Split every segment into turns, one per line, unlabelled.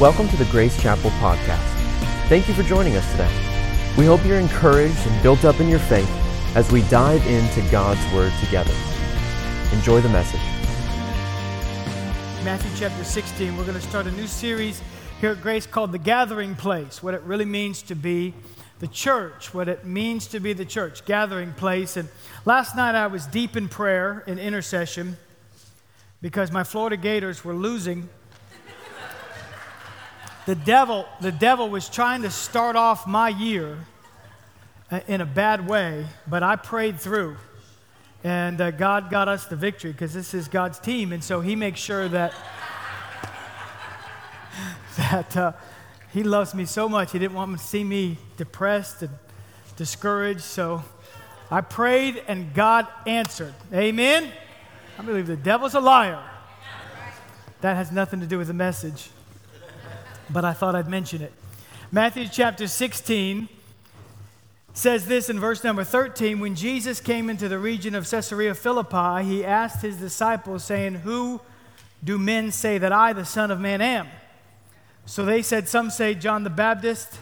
Welcome to the Grace Chapel podcast. Thank you for joining us today. We hope you're encouraged and built up in your faith as we dive into God's Word together. Enjoy the message.
Matthew chapter 16, we're going to start a new series here at Grace called The Gathering Place, what it really means to be the church, what it means to be the church, gathering place. And last night I was deep in prayer and intercession because my Florida Gators were losing the devil, the devil was trying to start off my year uh, in a bad way, but I prayed through. And uh, God got us the victory because this is God's team. And so he makes sure that, that uh, he loves me so much. He didn't want to see me depressed and discouraged. So I prayed and God answered. Amen? I believe the devil's a liar. That has nothing to do with the message but I thought I'd mention it. Matthew chapter 16 says this in verse number 13 When Jesus came into the region of Caesarea Philippi, he asked his disciples, saying, Who do men say that I, the Son of Man, am? So they said, Some say John the Baptist,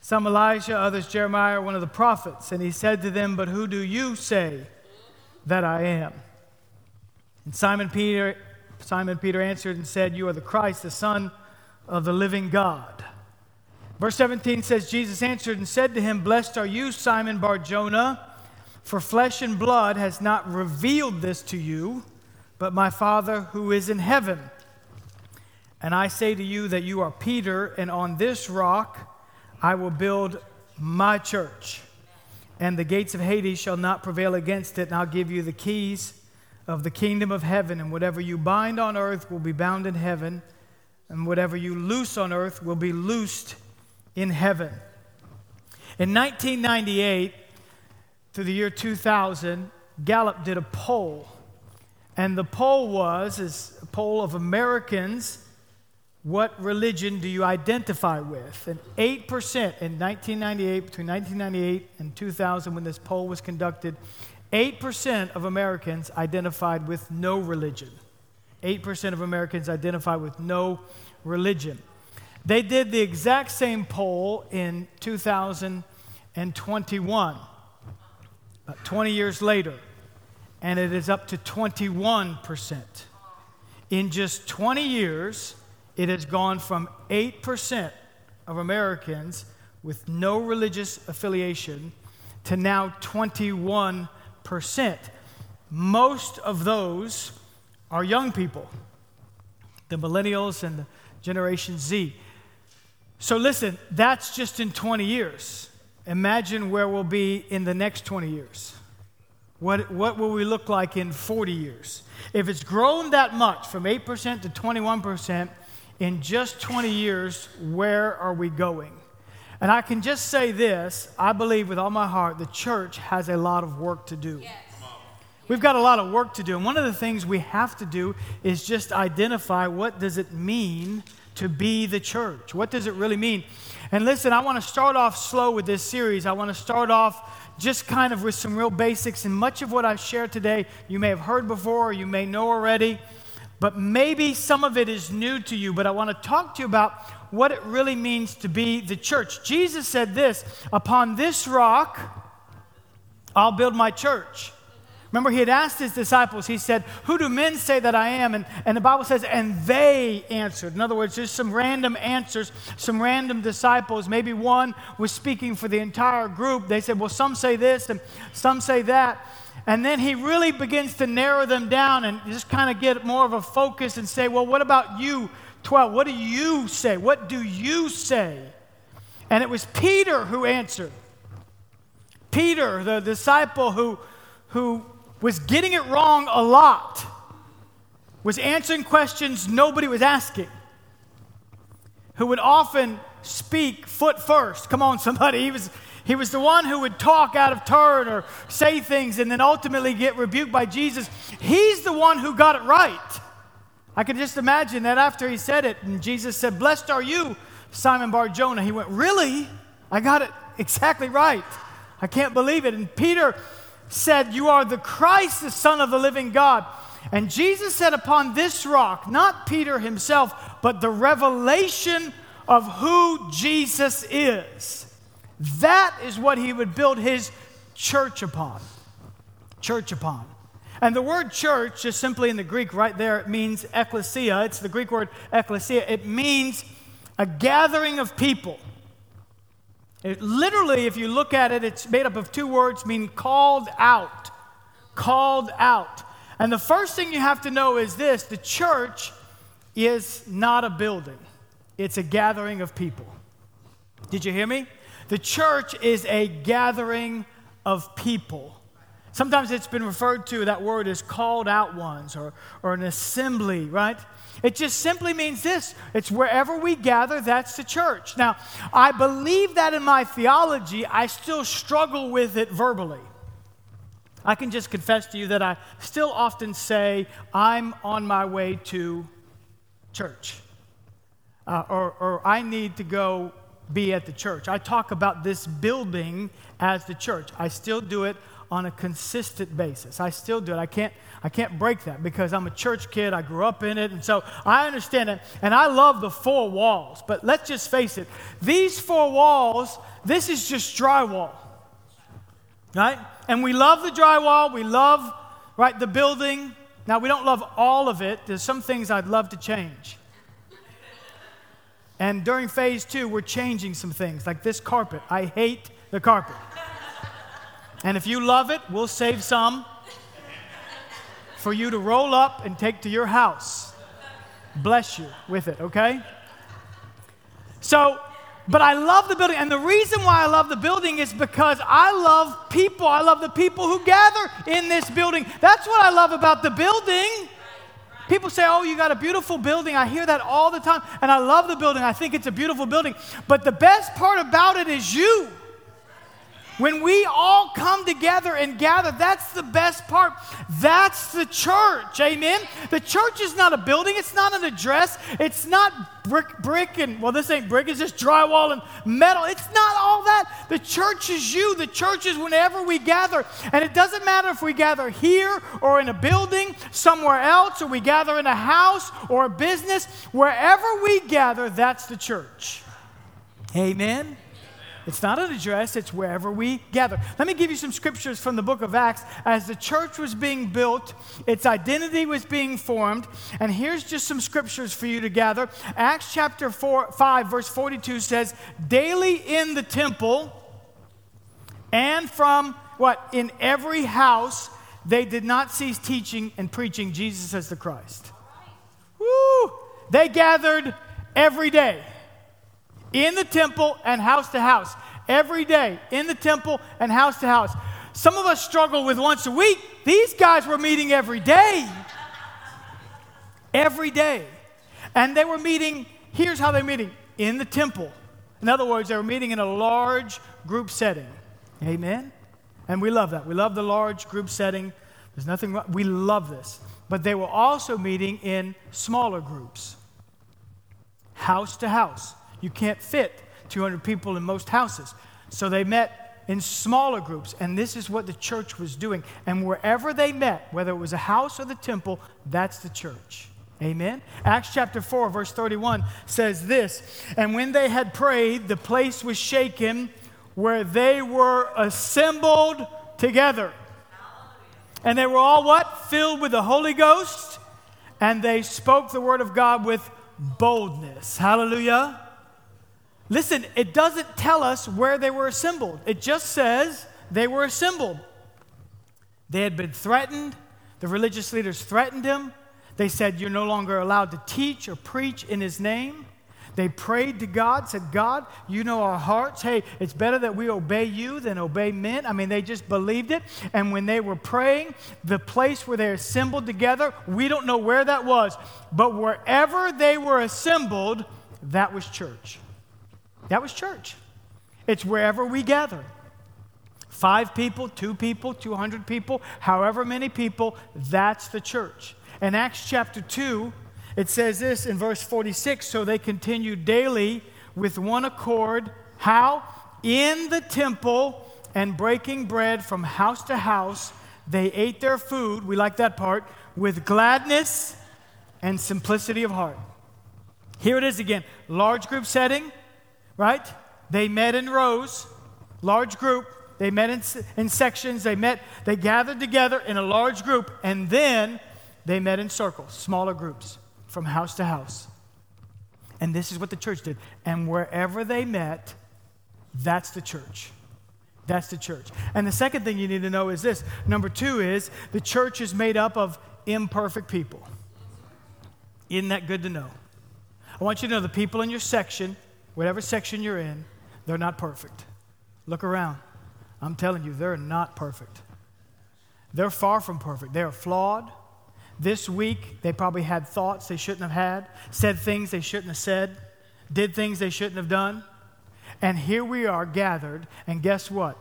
some Elijah, others Jeremiah, one of the prophets. And he said to them, But who do you say that I am? And Simon Peter, Simon Peter answered and said, You are the Christ, the Son of the living God. Verse 17 says, Jesus answered and said to him, Blessed are you, Simon Bar Jonah, for flesh and blood has not revealed this to you, but my Father who is in heaven. And I say to you that you are Peter, and on this rock I will build my church. And the gates of Hades shall not prevail against it, and I'll give you the keys of the kingdom of heaven. And whatever you bind on earth will be bound in heaven and whatever you loose on earth will be loosed in heaven. In 1998, through the year 2000, Gallup did a poll. And the poll was is a poll of Americans, what religion do you identify with? And 8% in 1998, between 1998 and 2000, when this poll was conducted, 8% of Americans identified with no religion. 8% of Americans identify with no religion. They did the exact same poll in 2021, about uh, 20 years later, and it is up to 21%. In just 20 years, it has gone from 8% of Americans with no religious affiliation to now 21%. Most of those are young people, the millennials and the Generation Z. So listen, that's just in 20 years. Imagine where we'll be in the next 20 years. What, what will we look like in 40 years? If it's grown that much from 8% to 21% in just 20 years, where are we going? And I can just say this I believe with all my heart the church has a lot of work to do. We've got a lot of work to do. And one of the things we have to do is just identify what does it mean to be the church? What does it really mean? And listen, I want to start off slow with this series. I want to start off just kind of with some real basics. And much of what I've shared today, you may have heard before or you may know already, but maybe some of it is new to you. But I want to talk to you about what it really means to be the church. Jesus said this Upon this rock, I'll build my church Remember, he had asked his disciples, he said, Who do men say that I am? And, and the Bible says, And they answered. In other words, just some random answers, some random disciples. Maybe one was speaking for the entire group. They said, Well, some say this and some say that. And then he really begins to narrow them down and just kind of get more of a focus and say, Well, what about you, 12? What do you say? What do you say? And it was Peter who answered. Peter, the disciple who, who was getting it wrong a lot, was answering questions nobody was asking, who would often speak foot first. Come on, somebody. He was, he was the one who would talk out of turn or say things and then ultimately get rebuked by Jesus. He's the one who got it right. I can just imagine that after he said it, and Jesus said, Blessed are you, Simon Bar Jonah. He went, Really? I got it exactly right. I can't believe it. And Peter said, You are the Christ, the Son of the living God. And Jesus said, Upon this rock, not Peter himself, but the revelation of who Jesus is, that is what he would build his church upon. Church upon. And the word church, just simply in the Greek right there, it means ecclesia. It's the Greek word ecclesia. It means a gathering of people. It, literally, if you look at it, it's made up of two words, mean called out. Called out. And the first thing you have to know is this the church is not a building, it's a gathering of people. Did you hear me? The church is a gathering of people. Sometimes it's been referred to, that word is called out ones or, or an assembly, right? It just simply means this it's wherever we gather, that's the church. Now, I believe that in my theology, I still struggle with it verbally. I can just confess to you that I still often say, I'm on my way to church, uh, or, or I need to go be at the church. I talk about this building as the church. I still do it on a consistent basis. I still do it. I can't, I can't break that because I'm a church kid. I grew up in it. And so I understand it. And I love the four walls. But let's just face it these four walls, this is just drywall. Right? And we love the drywall. We love, right, the building. Now, we don't love all of it. There's some things I'd love to change. And during phase two, we're changing some things, like this carpet. I hate the carpet. And if you love it, we'll save some for you to roll up and take to your house. Bless you with it, okay? So, but I love the building. And the reason why I love the building is because I love people. I love the people who gather in this building. That's what I love about the building. People say, Oh, you got a beautiful building. I hear that all the time. And I love the building. I think it's a beautiful building. But the best part about it is you. When we all come together and gather, that's the best part. That's the church. Amen. The church is not a building, it's not an address, it's not brick, brick, and well, this ain't brick, it's just drywall and metal. It's not all that. The church is you. The church is whenever we gather. And it doesn't matter if we gather here or in a building, somewhere else, or we gather in a house or a business. Wherever we gather, that's the church. Amen. It's not an address, it's wherever we gather. Let me give you some scriptures from the book of Acts. As the church was being built, its identity was being formed. And here's just some scriptures for you to gather. Acts chapter four, 5, verse 42 says, Daily in the temple and from what? In every house, they did not cease teaching and preaching Jesus as the Christ. Woo! They gathered every day in the temple and house to house. Every day in the temple and house to house. Some of us struggle with once a week. These guys were meeting every day. Every day. And they were meeting, here's how they're meeting in the temple. In other words, they were meeting in a large group setting. Amen? And we love that. We love the large group setting. There's nothing wrong. We love this. But they were also meeting in smaller groups, house to house. You can't fit 200 people in most houses. So they met in smaller groups, and this is what the church was doing. And wherever they met, whether it was a house or the temple, that's the church. Amen. Acts chapter 4, verse 31 says this And when they had prayed, the place was shaken where they were assembled together. And they were all what? Filled with the Holy Ghost, and they spoke the word of God with boldness. Hallelujah. Listen, it doesn't tell us where they were assembled, it just says they were assembled. They had been threatened, the religious leaders threatened him. They said, You're no longer allowed to teach or preach in his name. They prayed to God, said, God, you know our hearts. Hey, it's better that we obey you than obey men. I mean, they just believed it. And when they were praying, the place where they assembled together, we don't know where that was, but wherever they were assembled, that was church. That was church. It's wherever we gather. Five people, two people, 200 people, however many people, that's the church. In Acts chapter 2, it says this in verse 46 so they continued daily with one accord. How? In the temple and breaking bread from house to house, They ate their food, we like that part, with gladness and simplicity of heart. Here it is again large group setting, right? They met in rows, large group. They met in, in sections. They met, they gathered together in a large group, and then they met in circles, smaller groups, from house to house. And this is what the church did. And wherever they met, that's the church. That's the church. And the second thing you need to know is this number two is the church is made up of imperfect people. Isn't that good to know? I want you to know the people in your section, whatever section you're in, they're not perfect. Look around. I'm telling you, they're not perfect. They're far from perfect. They are flawed. This week, they probably had thoughts they shouldn't have had, said things they shouldn't have said, did things they shouldn't have done. And here we are gathered, and guess what?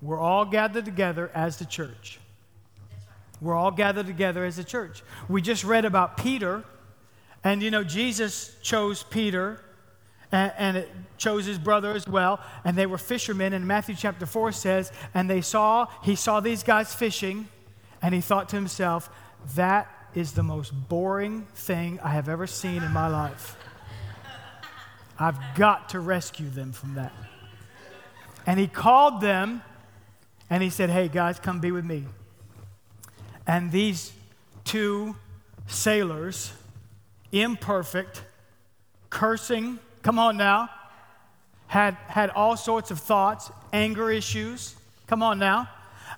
We're all gathered together as the church. We're all gathered together as a church. We just read about Peter, and you know, Jesus chose Peter and, and, it chose his brother as well, and they were fishermen. And Matthew chapter 4 says, and they saw, he saw these guys fishing, and he thought to himself, that is the most boring thing I have ever seen in my life. I've got to rescue them from that. And he called them and he said, Hey, guys, come be with me. And these two sailors, imperfect, cursing, come on now, had, had all sorts of thoughts, anger issues. Come on now.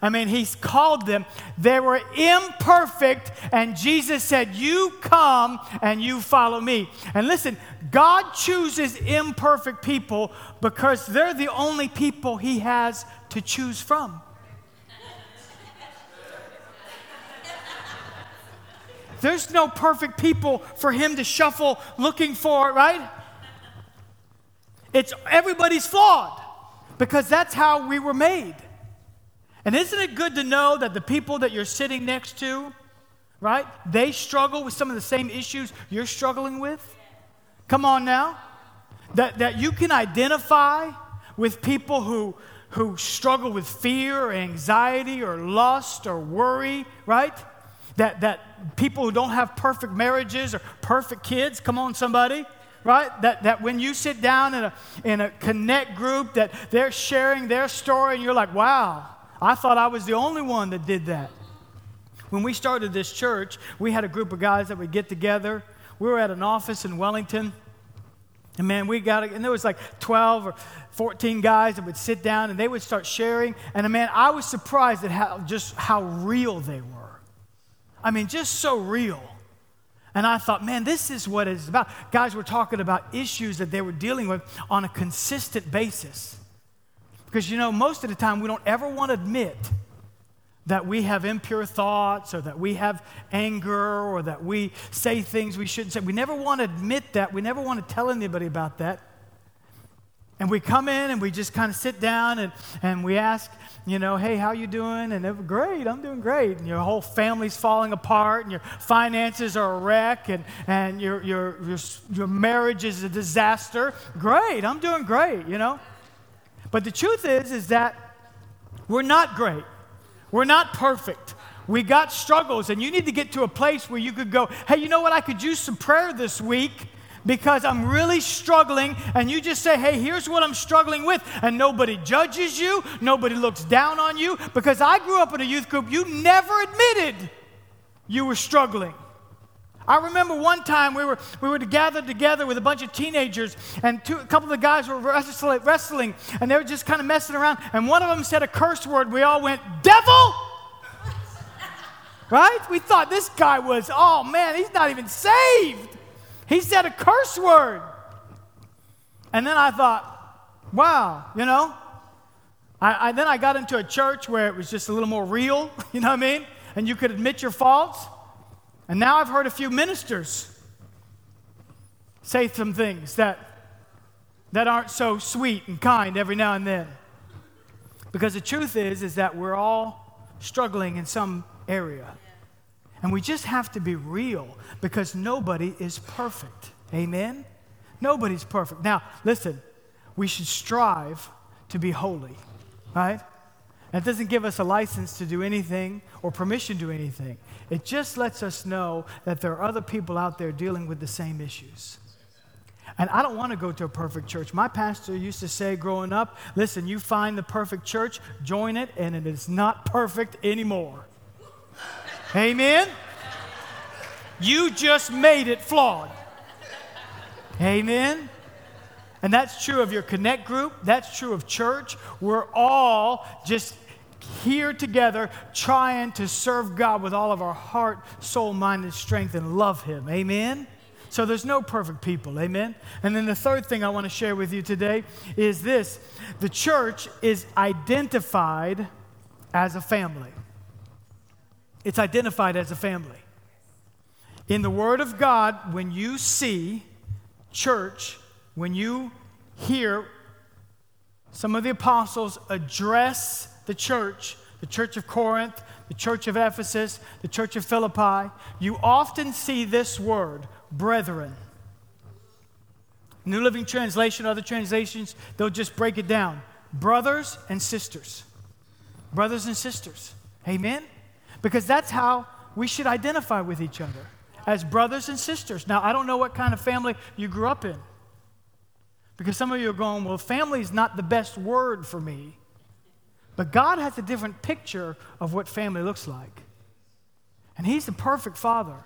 I mean, he's called them. They were imperfect, and Jesus said, You come and you follow me. And listen, God chooses imperfect people because they're the only people he has to choose from. There's no perfect people for him to shuffle looking for, right? It's everybody's flawed because that's how we were made. And isn't it good to know that the people that you're sitting next to, right, they struggle with some of the same issues you're struggling with? Come on now. That, that you can identify with people who, who struggle with fear or anxiety or lust or worry, right? That, that people who don't have perfect marriages or perfect kids, come on, somebody, right? That, that when you sit down in a, in a connect group, that they're sharing their story and you're like, wow, I thought I was the only one that did that. When we started this church, we had a group of guys that would get together. We were at an office in Wellington. And man, we got it, and there was like 12 or 14 guys that would sit down and they would start sharing. And uh, man, I was surprised at how just how real they were. I mean, just so real. And I thought, man, this is what it's about. Guys were talking about issues that they were dealing with on a consistent basis. Because you know, most of the time we don't ever want to admit that we have impure thoughts or that we have anger or that we say things we shouldn't say. We never want to admit that. We never want to tell anybody about that. And we come in and we just kind of sit down and, and we ask, you know, hey, how you doing? And they're great, I'm doing great. And your whole family's falling apart and your finances are a wreck and, and your, your, your, your marriage is a disaster. Great, I'm doing great, you know. But the truth is, is that we're not great. We're not perfect. We got struggles, and you need to get to a place where you could go, hey, you know what? I could use some prayer this week because I'm really struggling. And you just say, hey, here's what I'm struggling with. And nobody judges you, nobody looks down on you. Because I grew up in a youth group, you never admitted you were struggling. I remember one time we were, we were gathered together with a bunch of teenagers, and two, a couple of the guys were wrestling, and they were just kind of messing around. And one of them said a curse word. We all went, Devil! right? We thought this guy was, oh man, he's not even saved. He said a curse word. And then I thought, wow, you know? I, I, then I got into a church where it was just a little more real, you know what I mean? And you could admit your faults. And now I've heard a few ministers say some things that, that aren't so sweet and kind every now and then. Because the truth is, is that we're all struggling in some area. And we just have to be real because nobody is perfect. Amen? Nobody's perfect. Now, listen, we should strive to be holy, right? That doesn't give us a license to do anything or permission to do anything. It just lets us know that there are other people out there dealing with the same issues. And I don't want to go to a perfect church. My pastor used to say growing up listen, you find the perfect church, join it, and it is not perfect anymore. Amen? You just made it flawed. Amen? And that's true of your connect group, that's true of church. We're all just here together trying to serve God with all of our heart, soul, mind, and strength and love Him. Amen? So there's no perfect people. Amen? And then the third thing I want to share with you today is this the church is identified as a family. It's identified as a family. In the Word of God, when you see church, when you hear some of the apostles address the church, the church of Corinth, the church of Ephesus, the church of Philippi, you often see this word, brethren. New Living Translation, other translations, they'll just break it down. Brothers and sisters. Brothers and sisters. Amen? Because that's how we should identify with each other as brothers and sisters. Now, I don't know what kind of family you grew up in. Because some of you are going, well, family is not the best word for me. But God has a different picture of what family looks like. And He's the perfect father.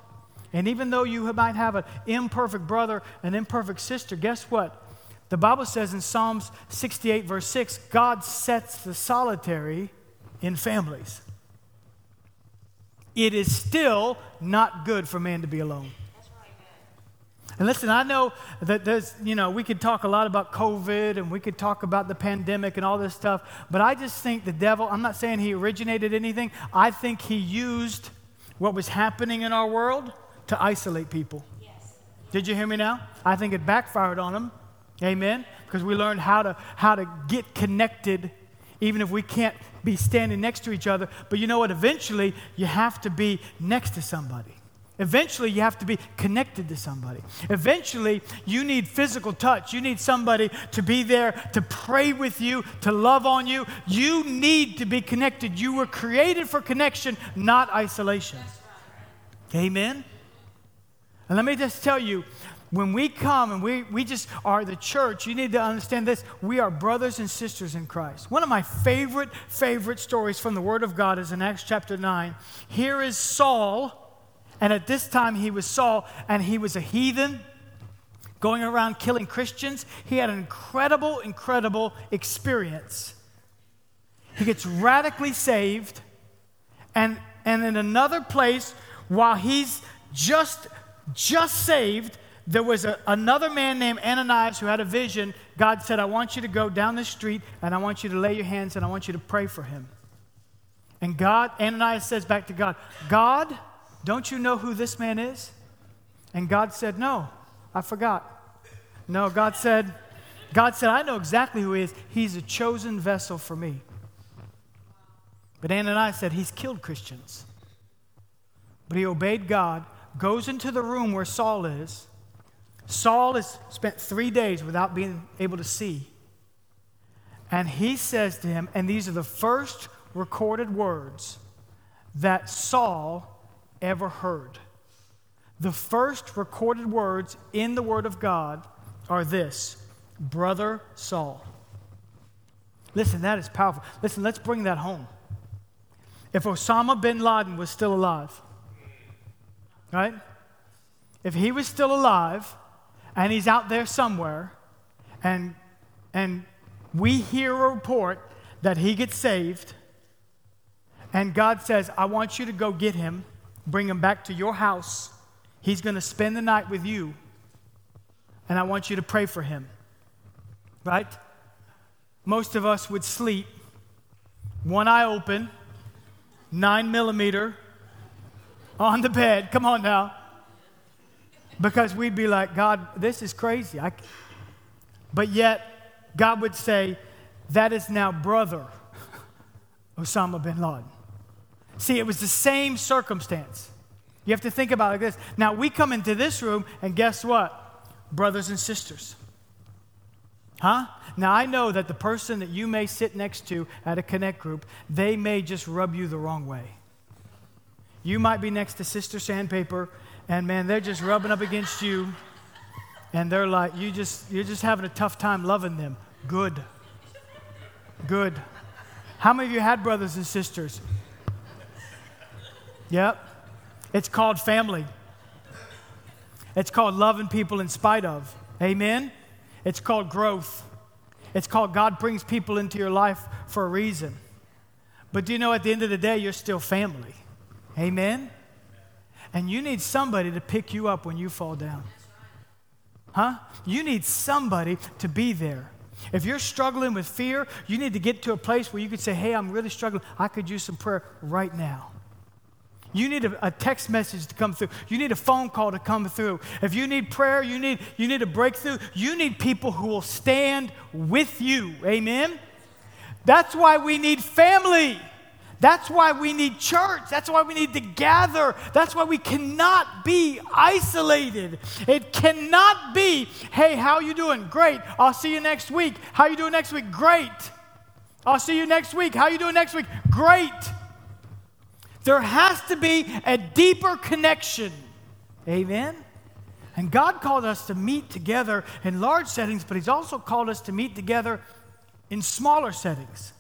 And even though you might have an imperfect brother, an imperfect sister, guess what? The Bible says in Psalms 68, verse 6, God sets the solitary in families. It is still not good for man to be alone. And listen, I know that there's, you know, we could talk a lot about COVID and we could talk about the pandemic and all this stuff, but I just think the devil, I'm not saying he originated anything, I think he used what was happening in our world to isolate people. Yes. Did you hear me now? I think it backfired on him. Amen. Because we learned how to how to get connected even if we can't be standing next to each other. But you know what? Eventually, you have to be next to somebody. Eventually, you have to be connected to somebody. Eventually, you need physical touch. You need somebody to be there to pray with you, to love on you. You need to be connected. You were created for connection, not isolation. Amen? And let me just tell you, when we come and we, we just are the church, you need to understand this. We are brothers and sisters in Christ. One of my favorite, favorite stories from the Word of God is in Acts chapter 9. Here is Saul and at this time, he was Saul, and he was a heathen going around killing Christians. He had an incredible, incredible experience. He gets radically saved, and, and in another place, while he's just, just saved, there was a, another man named Ananias who had a vision. God said, I want you to go down the street and I want you to lay your hands and I want you to pray for him. And God, Ananias says back to God, God, don't you know who this man is? And God said, No, I forgot. No, God said, God said, I know exactly who he is. He's a chosen vessel for me. But Ananias said, He's killed Christians. But he obeyed God, goes into the room where Saul is. Saul has spent three days without being able to see. And he says to him, and these are the first recorded words that Saul ever heard. The first recorded words in the Word of God are this Brother Saul. Listen, that is powerful. Listen, let's bring that home. If Osama bin Laden was still alive, right? If he was still alive and he's out there somewhere and, and we hear a report that he gets saved and God says, I want you to go get him bring him back to your house. He's going to spend the night with you. And I want you to pray for him. Right? Most of us would sleep, one eye open, nine millimeter, on the bed. Come on now. Because we'd be like, God, this is crazy. I... But yet, God would say, that is now brother Osama bin Laden. See, it was the same circumstance. You have to think about like this. Now, we come into this room, and guess what? Brothers and sisters. Huh? Now, I know that the person that you may sit next to at a connect group, they may just rub you the wrong way. You might be next to Sister Sandpaper, and man, they're just rubbing up against you, and they're like, you just, you're just having a tough time loving them. Good. Good. How many of you had brothers and sisters? Yep. It's called family. It's called loving people in spite of. Amen? It's called growth. It's called God brings people into your life for a reason. But do you know at the end of the day, you're still family? Amen? And you need somebody to pick you up when you fall down. Huh? You need somebody to be there. If you're struggling with fear, you need to get to a place where you could say, Hey, I'm really struggling. I could use some prayer right now. You need a, a, text message to come through. You need a phone call to come through. If you need prayer, you need, you need a breakthrough. You need people who will stand with you. Amen? That's why we need family. That's why we need church. That's why we need to gather. That's why we cannot be isolated. It cannot be, hey, how you doing? Great. I'll see you next week. How you doing next week? Great. I'll see you next week. How you doing next week? Great. There has to be a deeper connection. Amen. And God called us to meet together in large settings, but He's also called us to meet together in smaller settings,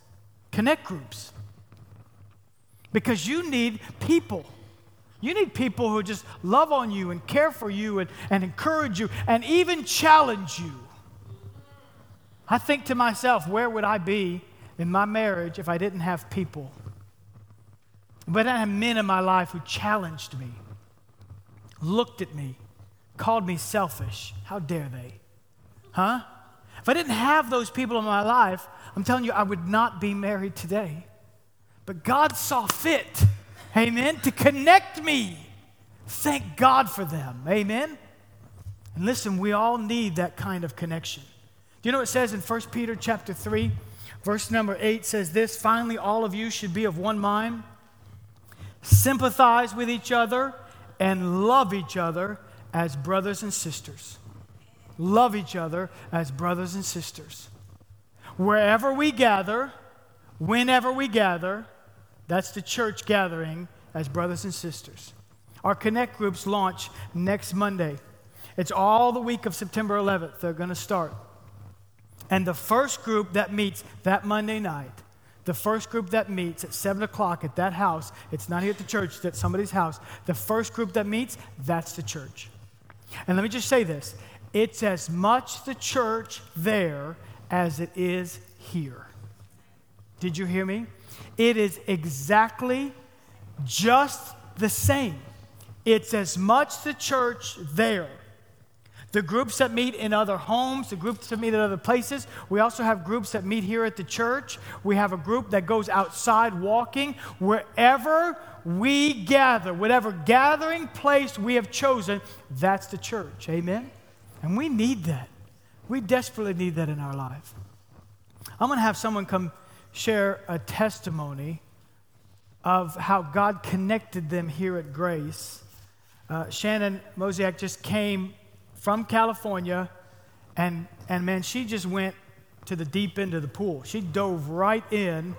connect groups. Because you need people. You need people who just love on you and care for you and, and encourage you and even challenge you. I think to myself, where would I be in my marriage if I didn't have people? But I had men in my life who challenged me, looked at me, called me selfish. How dare they? Huh? If I didn't have those people in my life, I'm telling you, I would not be married today. But God saw fit, amen, to connect me. Thank God for them, amen. And listen, we all need that kind of connection. Do you know what it says in 1 Peter chapter 3, verse number 8 says this, finally all of you should be of one mind, sympathize with each other, and love each other as brothers and sisters. Love each other as brothers and sisters. Wherever we gather, whenever we gather, that's the church gathering as brothers and sisters. Our Connect groups launch next Monday. It's all the week of September 11th. They're going to start. And the first group that meets that Monday night, the first group that meets at 7 o'clock at that house, it's not here at the church, it's at somebody's house. The first group that meets, that's the church. And let me just say this it's as much the church there as it is here. Did you hear me? It is exactly just the same. It's as much the church there. The groups that meet in other homes, the groups that meet at other places. We also have groups that meet here at the church. We have a group that goes outside walking. Wherever we gather, whatever gathering place we have chosen, that's the church. Amen? And we need that. We desperately need that in our life. I'm going to have someone come share a testimony of how God connected them here at Grace. Uh, Shannon Mosiak just came from California, and, and man, she just went to the deep end of the pool. She dove right in,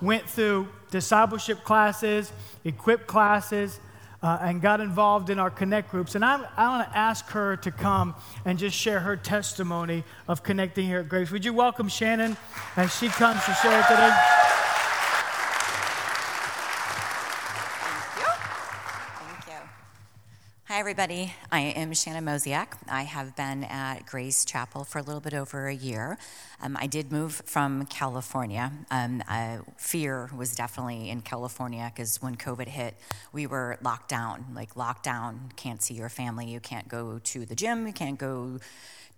went through discipleship classes, equip classes, uh, and got involved in our connect groups. And I, I want to ask her to come and just share her testimony of connecting here at Grace. Would you welcome Shannon as she comes to share today?
Everybody. I am Shannon Mosiak. I have been at Grace Chapel for a little bit over a year. Um, I did move from California. Um, uh, fear was definitely in California because when COVID hit, we were locked down like locked down. Can't see your family. You can't go to the gym. You can't go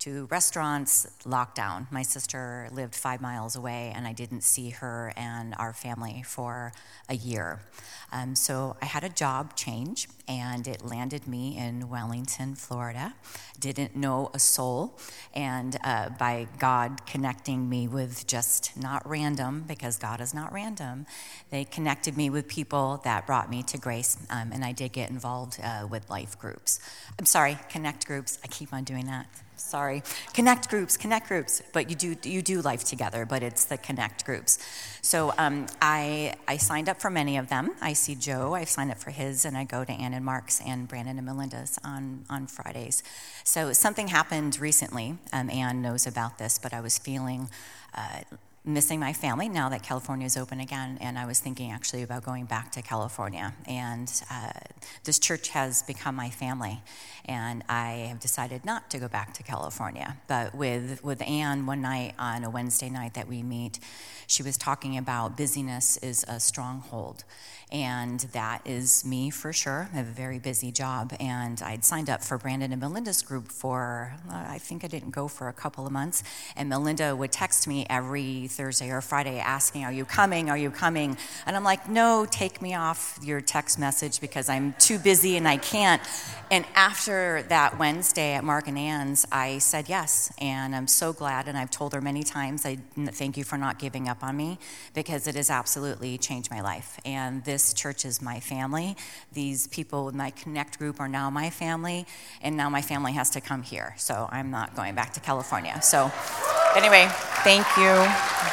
to restaurants, lockdown. My sister lived five miles away, and I didn't see her and our family for a year. Um, so I had a job change, and it landed me in Wellington, Florida. Didn't know a soul, and uh, by God connecting me with just not random, because God is not random, they connected me with people that brought me to grace, um, and I did get involved uh, with life groups. I'm sorry, connect groups. I keep on doing that sorry. Connect groups connect groups. But you do you do life together but it's the connect groups. So um, I, I signed up for many of them. I see joe. I've signed up for his and i go to ann and mark's and brandon and melinda's on, on fridays. So something happened recently. Um, ann knows about this but i was feeling uh, missing my family now that California is open again, and I was thinking actually about going back to California. And uh, this church has become my family, and I have decided not to go back to California. But with, with Anne, one night on a Wednesday night that we meet, she was talking about busyness is a stronghold. And that is me for sure. I have a very busy job. And I'd signed up for Brandon and Melinda's group for, uh, I think I didn't go for a couple of months. And Melinda would text me every Thursday or Friday asking, Are you coming? Are you coming? And I'm like, No, take me off your text message because I'm too busy and I can't. And after that Wednesday at Mark and Ann's, I said yes. And I'm so glad. And I've told her many times, I thank you for not giving up on me because it has absolutely changed my life. And this church is my family. These people with my Connect group are now my family. And now my family has to come here. So I'm not going back to California. So, anyway, thank you.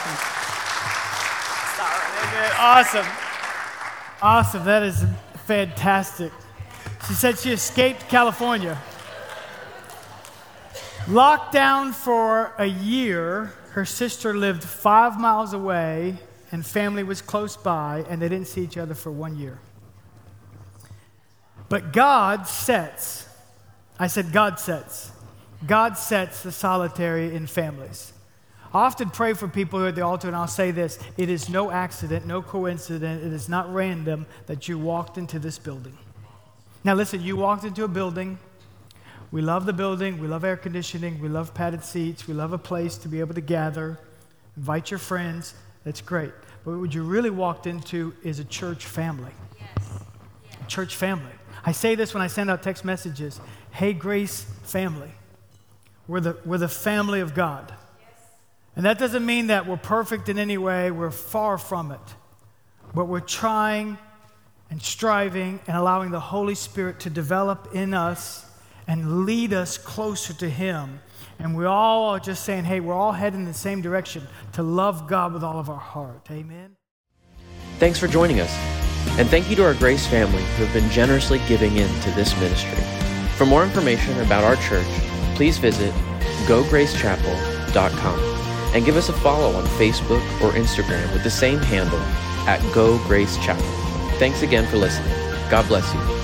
Awesome. Awesome. That is fantastic. She said she escaped California. Locked down for a year, her sister lived five miles away, and family was close by, and they didn't see each other for one year. But God sets, I said, God sets. God sets the solitary in families. I often pray for people who are at the altar, and I'll say this it is no accident, no coincidence, it is not random that you walked into this building. Now, listen, you walked into a building. We love the building. We love air conditioning. We love padded seats. We love a place to be able to gather, invite your friends. That's great. But what you really walked into is a church family. Yes. A church family. I say this when I send out text messages Hey, Grace family. We're the, we're the family of God. And that doesn't mean that we're perfect in any way, we're far from it. But we're trying and striving and allowing the Holy Spirit to develop in us and lead us closer to Him. And we all are just saying, hey, we're all heading in the same direction to love God with all of our heart. Amen.
Thanks for joining us. And thank you to our Grace family who have been generously giving in to this ministry. For more information about our church, please visit gogracechapel.com and give us a follow on Facebook or Instagram with the same handle at Go Grace Chapel. Thanks again for listening. God bless you.